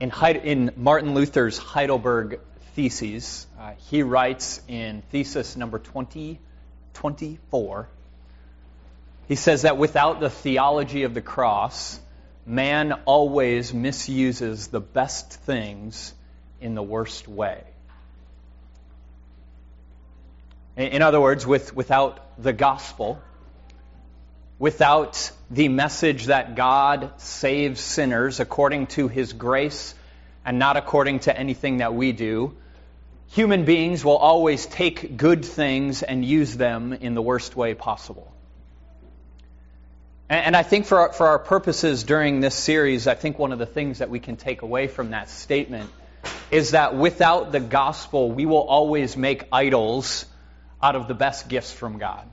In, in Martin Luther's Heidelberg Theses, uh, he writes in thesis number twenty-four. he says that without the theology of the cross, man always misuses the best things in the worst way. In other words, with, without the gospel, without the message that God saves sinners according to his grace and not according to anything that we do, human beings will always take good things and use them in the worst way possible. And, I think for our, for our purposes during this series, I think one of the things that we can take away from that statement is that without the gospel, we will always make idols out of the best gifts from God.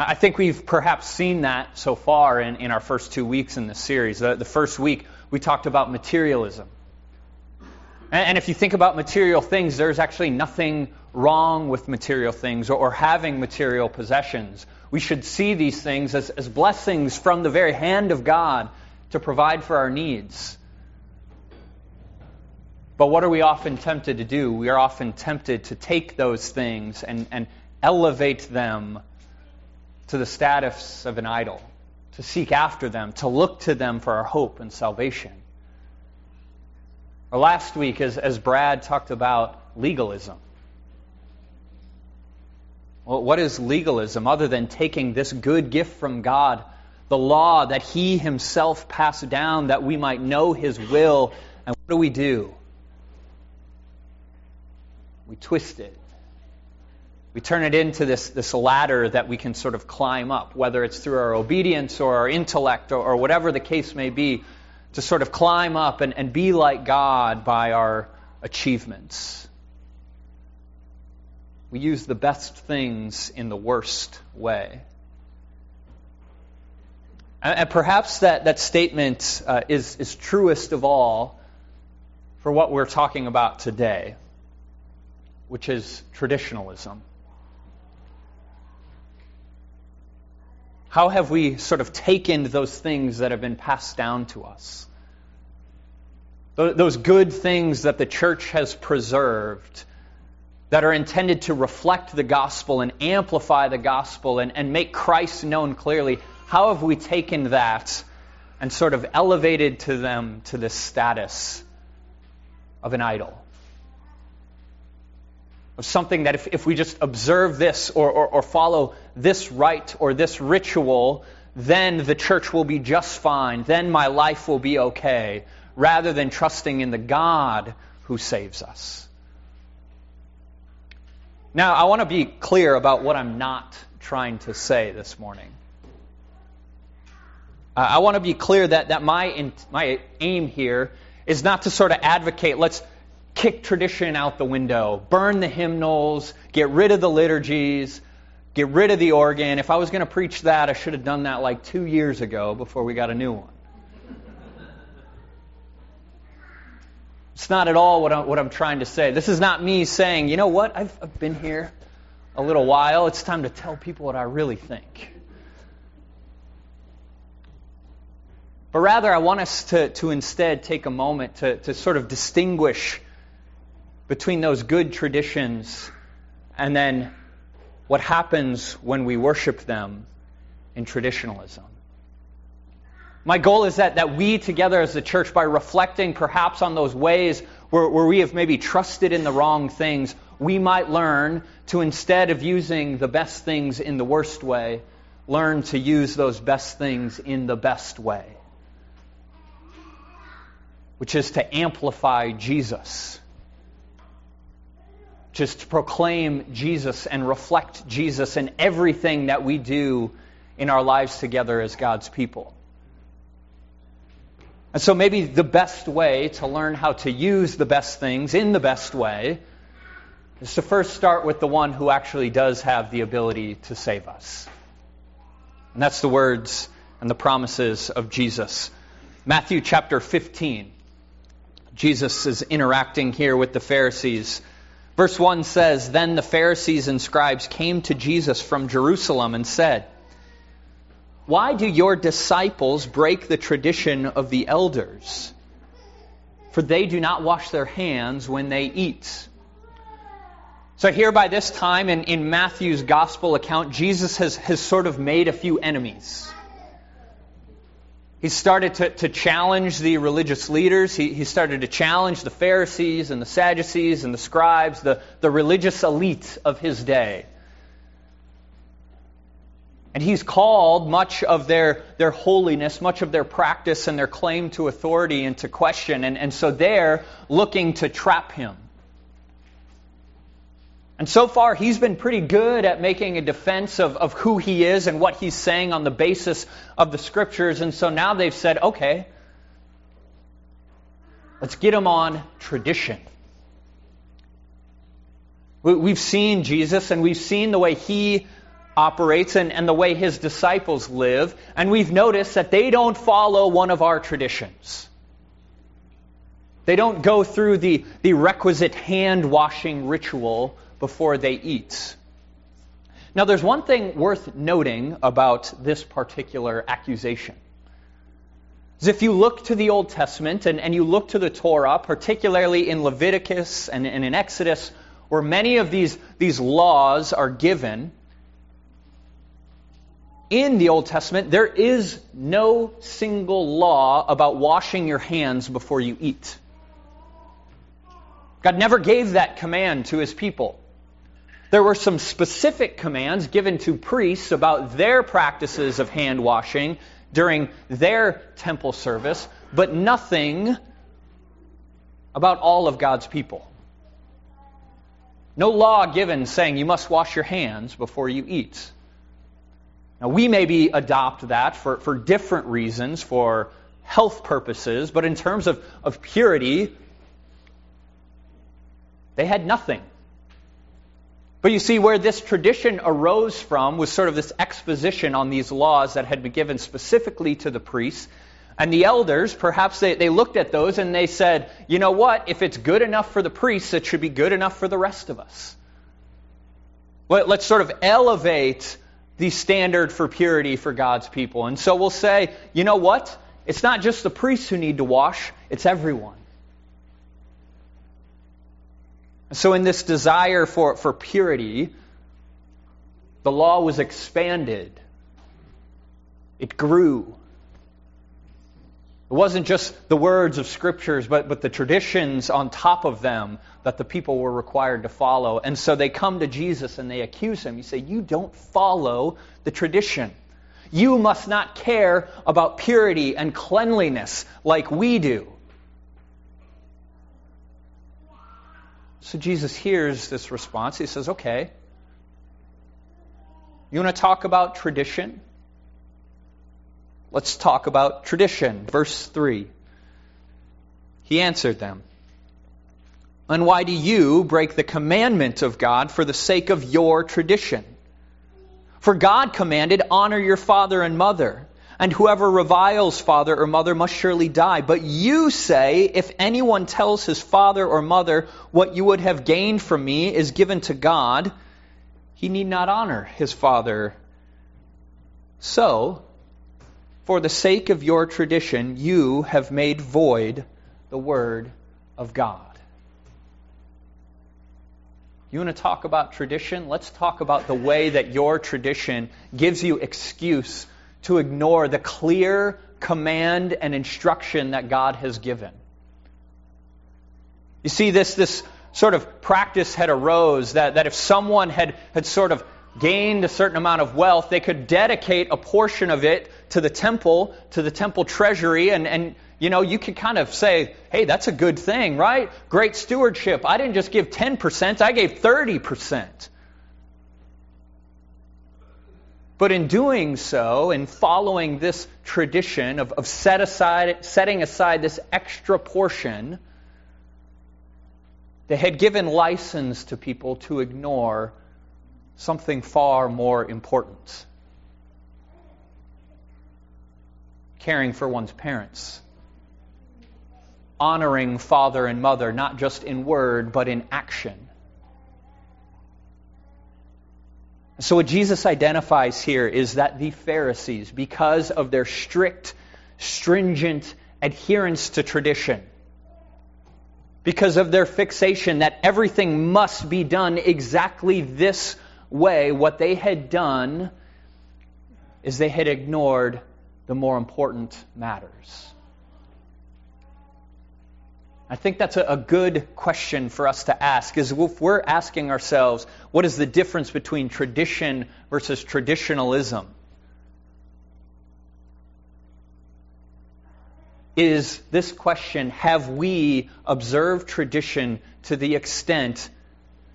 I think we've perhaps seen that so far in, in our first two weeks in this series. The, the first week, we talked about materialism. And, and, if you think about material things, there's actually nothing wrong with material things or, or having material possessions. We should see these things as, as blessings from the very hand of God to provide for our needs. But what are we often tempted to do? We are often tempted to take those things and, and elevate them to the status of an idol, to seek after them, to look to them for our hope and salvation. Or last week, as, as Brad talked about legalism. Well, what is legalism other than taking this good gift from God, the law that He Himself passed down that we might know His will, and what do we do? We twist it we turn it into this, this ladder that we can sort of climb up, whether it's through our obedience or our intellect or, or whatever the case may be, to sort of climb up and, and be like God by our achievements. We use the best things in the worst way. And, perhaps that, that statement uh, is, is truest of all for what we're talking about today, which is traditionalism. How have we sort of taken those things that have been passed down to us? Those good things that the church has preserved that are intended to reflect the gospel and amplify the gospel and, and make Christ known clearly. How have we taken that and sort of elevated to them to the status of an idol? of something that if, if we just observe this or, or, or follow this rite or this ritual, then the church will be just fine. Then my life will be okay, rather than trusting in the God who saves us. Now, I want to be clear about what I'm not trying to say this morning. I want to be clear that, that my, in, my aim here is not to sort of advocate, let's kick tradition out the window, burn the hymnals, get rid of the liturgies, get rid of the organ. If I was going to preach that, I should have done that like two years ago before we got a new one. It's not at all what I'm, what I'm trying to say. This is not me saying, you know what, I've, I've been here a little while. It's time to tell people what I really think. But rather, I want us to, to instead take a moment to, to sort of distinguish between those good traditions and then what happens when we worship them in traditionalism. My goal is that, that we together as a church, by reflecting perhaps on those ways where, where we have maybe trusted in the wrong things, we might learn to, instead of using the best things in the worst way, learn to use those best things in the best way, which is to amplify Jesus just to proclaim Jesus and reflect Jesus in everything that we do in our lives together as God's people. And so maybe the best way to learn how to use the best things in the best way is to first start with the one who actually does have the ability to save us. And that's the words and the promises of Jesus. Matthew chapter 15. Jesus is interacting here with the Pharisees Verse 1 says Then the Pharisees and scribes came to Jesus from Jerusalem and said, Why do your disciples break the tradition of the elders? for they do not wash their hands when they eat. So, here by this time in, in Matthew's gospel account, Jesus has, has sort of made a few enemies. He started to, to challenge the religious leaders. He, he started to challenge the Pharisees and the Sadducees and the scribes, the, the religious elite of his day. And he's called much of their, their holiness, much of their practice and their claim to authority into question. And, and so they're looking to trap him. And so far, he's been pretty good at making a defense of, of who he is and what he's saying on the basis of the scriptures. And so now they've said, okay, let's get him on tradition. We've seen Jesus and we've seen the way he operates and, and the way his disciples live, and we've noticed that they don't follow one of our traditions. They don't go through the, the requisite hand washing ritual before they eat. Now, there's one thing worth noting about this particular accusation. Is if you look to the Old Testament and, and you look to the Torah, particularly in Leviticus and, and in Exodus, where many of these, these laws are given, in the Old Testament, there is no single law about washing your hands before you eat. God never gave that command to his people. There were some specific commands given to priests about their practices of hand washing during their temple service, but nothing about all of God's people. No law given saying you must wash your hands before you eat. Now, we maybe adopt that for, for different reasons, for health purposes, but in terms of, of purity, they had nothing. But you see, where this tradition arose from was sort of this exposition on these laws that had been given specifically to the priests. And the elders, perhaps they, they looked at those and they said, you know what? If it's good enough for the priests, it should be good enough for the rest of us. Let, let's sort of elevate the standard for purity for God's people. And so we'll say, you know what? It's not just the priests who need to wash, it's everyone. So, in this desire for, for purity, the law was expanded, it grew. It wasn't just the words of scriptures, but, but the traditions on top of them that the people were required to follow. And so they come to Jesus and they accuse him. You say, You don't follow the tradition. You must not care about purity and cleanliness like we do. So Jesus hears this response. He says, Okay, you want to talk about tradition? Let's talk about tradition. Verse 3. He answered them, And why do you break the commandment of God for the sake of your tradition? For God commanded, Honor your father and mother, and whoever reviles father or mother must surely die. But you say, If anyone tells his father or mother, What you would have gained from me is given to God, he need not honor his father. So, for the sake of your tradition, you have made void the word of God. You want to talk about tradition? Let's talk about the way that your tradition gives you excuse to ignore the clear command and instruction that God has given. You see, this, this sort of practice had arose that, that if someone had, had sort of gained a certain amount of wealth, they could dedicate a portion of it to the temple, to the temple treasury, and, and you know, you could kind of say, hey, that's a good thing, right? Great stewardship. I didn't just give 10%, I gave 30%. But in doing so, in following this tradition of, of set aside, setting aside this extra portion, they had given license to people to ignore something far more important caring for one's parents, honoring father and mother, not just in word, but in action. So, what Jesus identifies here is that the Pharisees, because of their strict, stringent adherence to tradition, because of their fixation that everything must be done exactly this way, what they had done is they had ignored the more important matters. I think that's a, good question for us to ask. Is if we're asking ourselves, what is the difference between tradition versus traditionalism? Is this question, have we observed tradition to the extent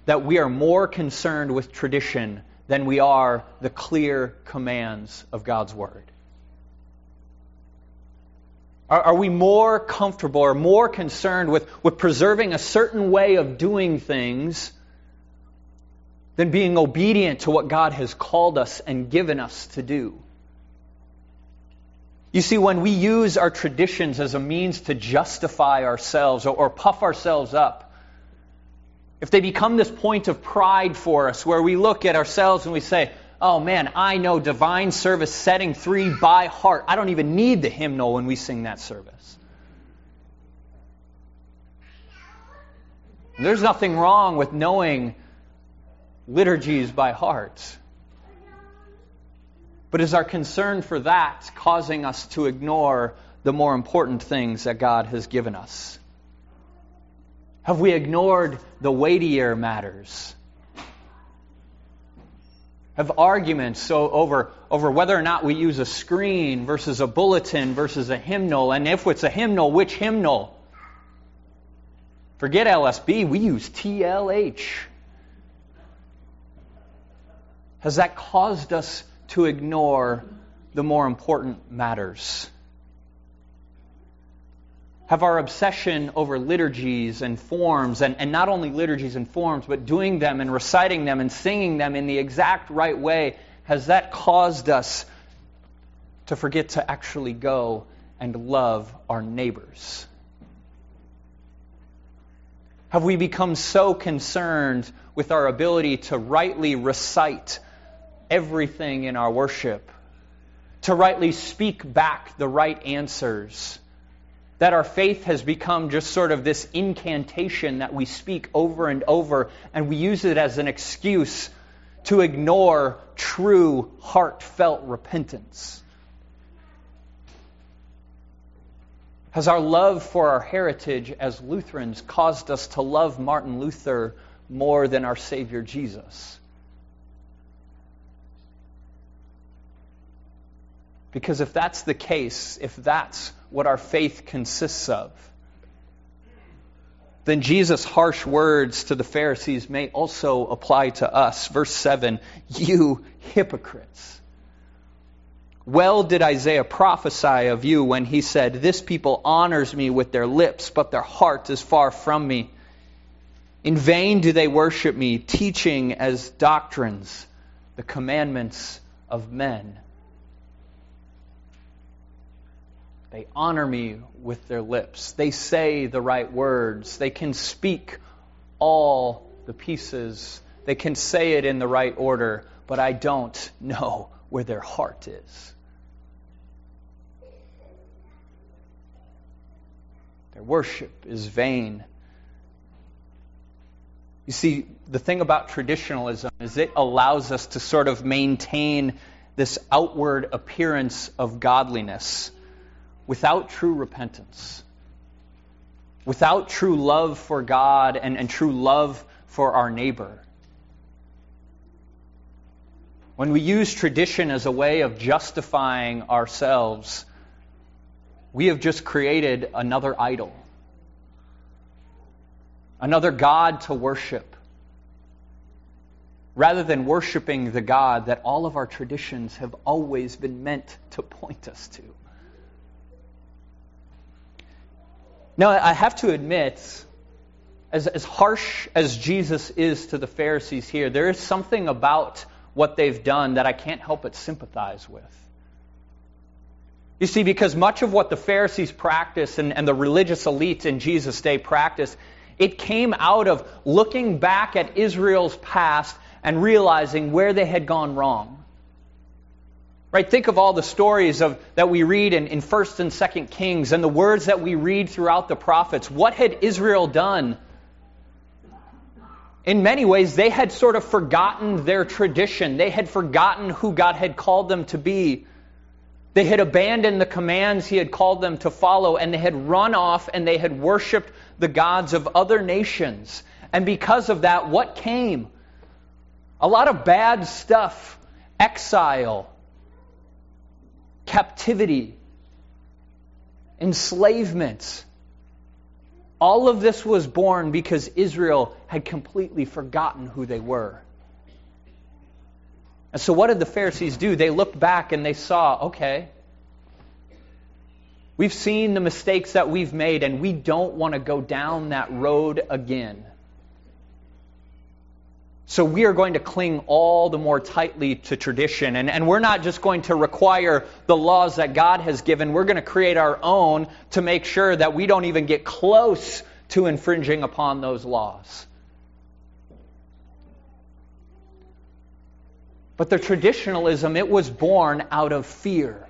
that we are more concerned with tradition than we are the clear commands of God's Word? Are, are, we more comfortable or more concerned with, with preserving a certain way of doing things than being obedient to what God has called us and given us to do? You see, when we use our traditions as a means to justify ourselves or, or puff ourselves up, if they become this point of pride for us where we look at ourselves and we say, oh man, I know divine service setting three by heart. I don't even need the hymnal when we sing that service. There's nothing wrong with knowing liturgies by heart. But is our concern for that causing us to ignore the more important things that God has given us? Have we ignored the weightier matters? Have arguments so over, over whether or not we use a screen versus a bulletin versus a hymnal, and if it's a hymnal, which hymnal? Forget LSB, we use TLH. Has that caused us to ignore the more important matters? Have our obsession over liturgies and forms, and, and not only liturgies and forms, but doing them and reciting them and singing them in the exact right way, has that caused us to forget to actually go and love our neighbors? Have we become so concerned with our ability to rightly recite everything in our worship, to rightly speak back the right answers? That our faith has become just sort of this incantation that we speak over and over, and we use it as an excuse to ignore true, heartfelt repentance. Has our love for our heritage as Lutherans caused us to love Martin Luther more than our Savior Jesus? Because if that's the case, if that's what our faith consists of, then Jesus' harsh words to the Pharisees may also apply to us. Verse 7 You hypocrites. Well did Isaiah prophesy of you when he said, This people honors me with their lips, but their heart is far from me. In vain do they worship me, teaching as doctrines the commandments of men. They honor me with their lips. They say the right words. They can speak all the pieces. They can say it in the right order, but I don't know where their heart is. Their worship is vain. You see, the thing about traditionalism is it allows us to sort of maintain this outward appearance of godliness without true repentance, without true love for God and, and true love for our neighbor. When we use tradition as a way of justifying ourselves, we have just created another idol, another God to worship, rather than worshiping the God that all of our traditions have always been meant to point us to. Now, I have to admit, as, as harsh as Jesus is to the Pharisees here, there is something about what they've done that I can't help but sympathize with. You see, because much of what the Pharisees practiced and, and the religious elites in Jesus' day practiced, it came out of looking back at Israel's past and realizing where they had gone wrong. Right? Think of all the stories of, that we read in, in 1st and 2nd Kings and the words that we read throughout the prophets. What had Israel done? In many ways, they had sort of forgotten their tradition. They had forgotten who God had called them to be. They had abandoned the commands He had called them to follow, and they had run off and they had worshiped the gods of other nations. And because of that, what came? A lot of bad stuff exile, captivity, enslavement. All of this was born because Israel had completely forgotten who they were. And so, what did the Pharisees do? They looked back and they saw, okay, we've seen the mistakes that we've made, and we don't want to go down that road again. So we are going to cling all the more tightly to tradition. And, and we're not just going to require the laws that God has given, we're going to create our own to make sure that we don't even get close to infringing upon those laws. But the traditionalism, it was born out of fear.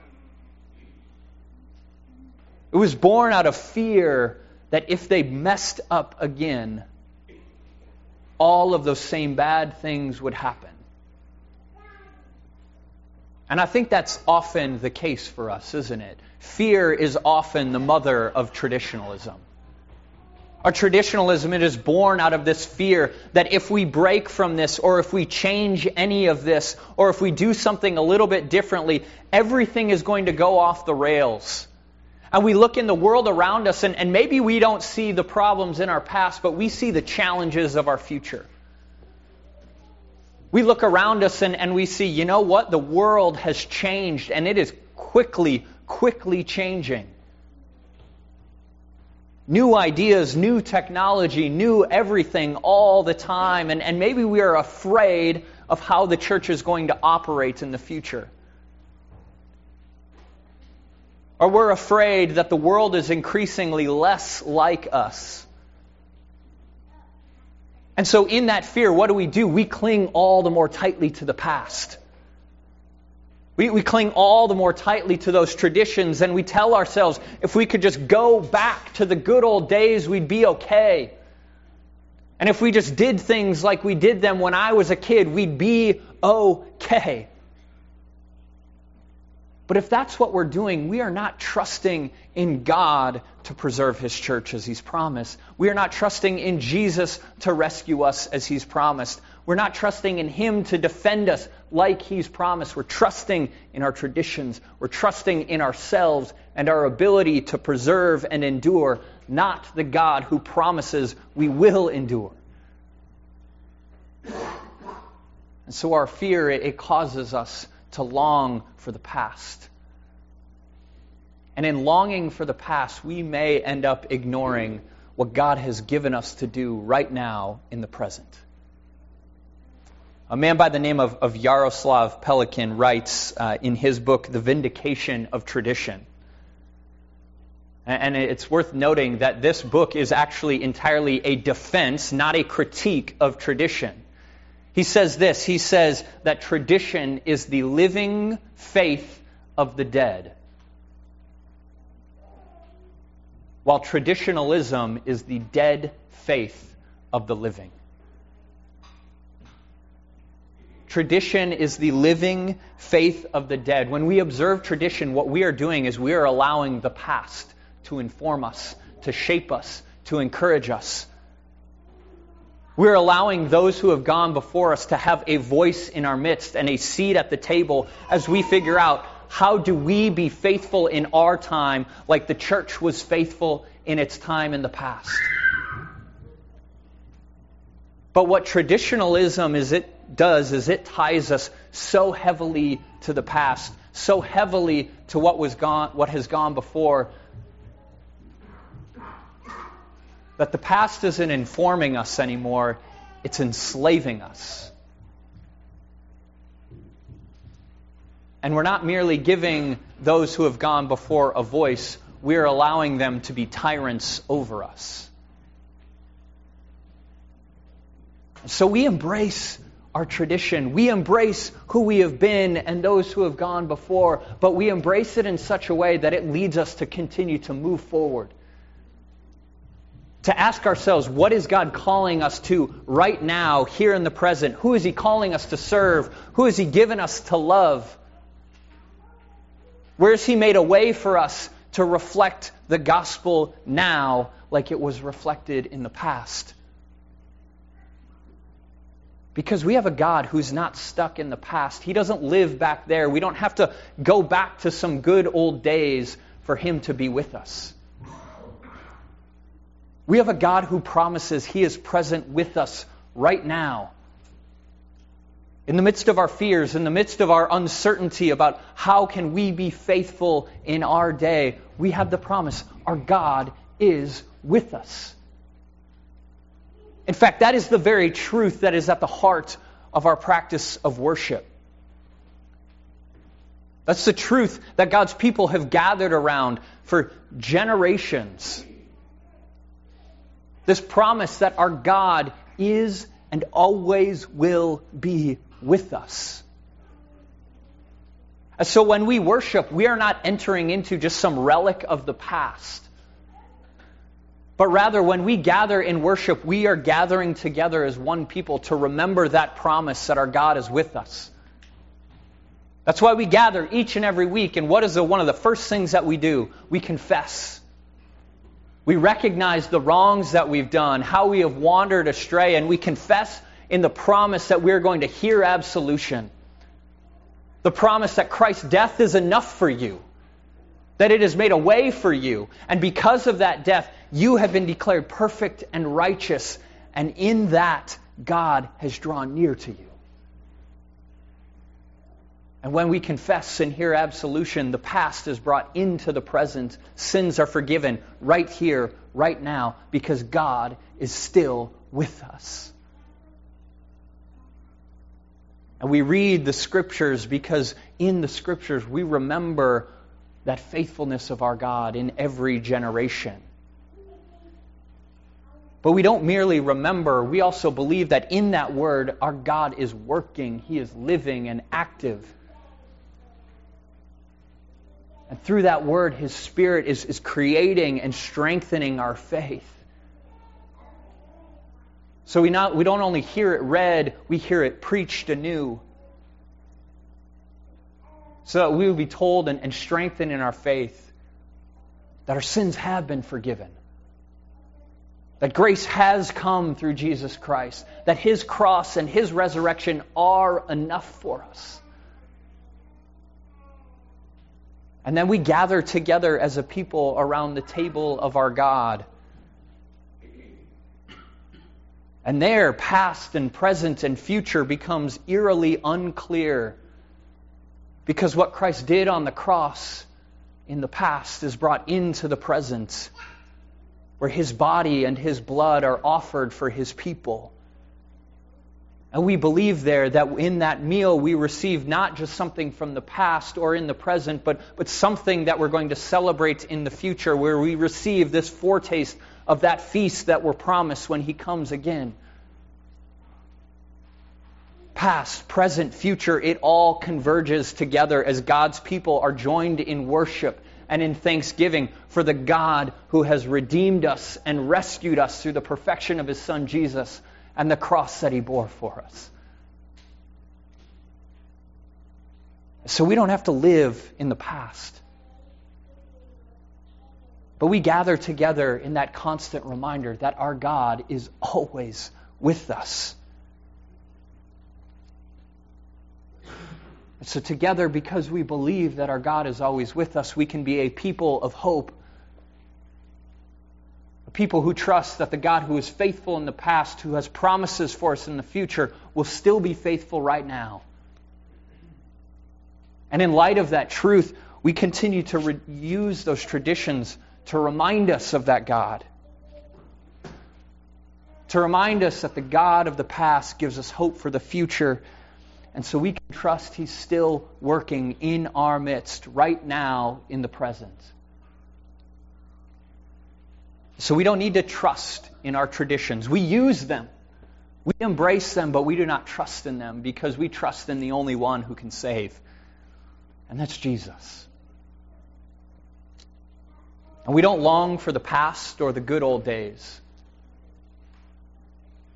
It was born out of fear that if they messed up again, all of those same bad things would happen. And I think that's often the case for us, isn't it? Fear is often the mother of traditionalism. Our traditionalism, it is born out of this fear that if we break from this, or if we change any of this, or if we do something a little bit differently, everything is going to go off the rails and we look in the world around us, and, and maybe we don't see the problems in our past, but we see the challenges of our future. We look around us and, and we see, you know what? The world has changed, and it is quickly, quickly changing. New ideas, new technology, new everything all the time. And, and maybe we are afraid of how the church is going to operate in the future. Or we're afraid that the world is increasingly less like us. And so, in that fear, what do we do? We cling all the more tightly to the past. We, we cling all the more tightly to those traditions, and we tell ourselves if we could just go back to the good old days, we'd be okay. And if we just did things like we did them when I was a kid, we'd be okay. But if that's what we're doing, we are not trusting in God to preserve His church as He's promised. We are not trusting in Jesus to rescue us as He's promised. We're not trusting in Him to defend us like He's promised. We're trusting in our traditions. We're trusting in ourselves and our ability to preserve and endure, not the God who promises we will endure. And so our fear, it, causes us to long for the past. And in longing for the past, we may end up ignoring what God has given us to do right now in the present. A man by the name of, of Jaroslav Pelikan writes uh, in his book, The Vindication of Tradition. And it's worth noting that this book is actually entirely a defense, not a critique of tradition. He says this He says that tradition is the living faith of the dead, while traditionalism is the dead faith of the living. Tradition is the living faith of the dead. When we observe tradition, what we are doing is we are allowing the past to inform us, to shape us, to encourage us. We're allowing those who have gone before us to have a voice in our midst and a seat at the table as we figure out how do we be faithful in our time like the church was faithful in its time in the past. But what traditionalism is it does is it ties us so heavily to the past, so heavily to what was gone what has gone before that the past isn't informing us anymore, it's enslaving us. And we're not merely giving those who have gone before a voice, we're allowing them to be tyrants over us. So we embrace our tradition. We embrace who we have been and those who have gone before, but we embrace it in such a way that it leads us to continue to move forward. To ask ourselves, what is God calling us to right now, here in the present? Who is He calling us to serve? Who has He given us to love? Where has He made a way for us to reflect the gospel now like it was reflected in the past? Because we have a God who's not stuck in the past. He doesn't live back there. We don't have to go back to some good old days for Him to be with us. We have a God who promises He is present with us right now. In the midst of our fears, in the midst of our uncertainty about how can we be faithful in our day, we have the promise our God is with us. In fact, that is the very truth that is at the heart of our practice of worship. That's the truth that God's people have gathered around for generations. This promise that our God is and always will be with us. And so when we worship, we are not entering into just some relic of the past. But rather, when we gather in worship, we are gathering together as one people to remember that promise that our God is with us. That's why we gather each and every week. And what is the, one of the first things that we do? We confess. We recognize the wrongs that we've done, how we have wandered astray, and we confess in the promise that we're going to hear absolution. The promise that Christ's death is enough for you, that it has made a way for you, and because of that death, you have been declared perfect and righteous, and in that, God has drawn near to you. And when we confess and hear absolution, the past is brought into the present. Sins are forgiven right here, right now, because God is still with us. And we read the scriptures because in the scriptures we remember that faithfulness of our God in every generation. But we don't merely remember, we also believe that in that word, our God is working, He is living and active. And through that word, His Spirit is, is creating and strengthening our faith. So we, not, we don't only hear it read, we hear it preached anew. So that we will be told and, and strengthened in our faith that our sins have been forgiven that grace has come through Jesus Christ, that his cross and his resurrection are enough for us. And then we gather together as a people around the table of our God. And there, past and present and future becomes eerily unclear because what Christ did on the cross in the past is brought into the present where his body and his blood are offered for his people. And we believe there that in that meal we receive not just something from the past or in the present, but, but something that we're going to celebrate in the future, where we receive this foretaste of that feast that we're promised when he comes again. Past, present, future, it all converges together as God's people are joined in worship and in thanksgiving for the God who has redeemed us and rescued us through the perfection of his Son Jesus and the cross that he bore for us. So we don't have to live in the past. But we gather together in that constant reminder that our God is always with us. so, together, because we believe that our God is always with us, we can be a people of hope. People who trust that the God who is faithful in the past, who has promises for us in the future, will still be faithful right now. And in light of that truth, we continue to re- use those traditions to remind us of that God. To remind us that the God of the past gives us hope for the future and so we can trust He's still working in our midst right now in the present. So we don't need to trust in our traditions. We use them. We embrace them, but we do not trust in them because we trust in the only one who can save, and that's Jesus. And we don't long for the past or the good old days,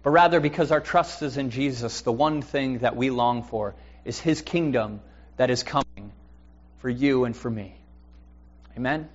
but rather because our trust is in Jesus, the one thing that we long for is his kingdom that is coming for you and for me. Amen?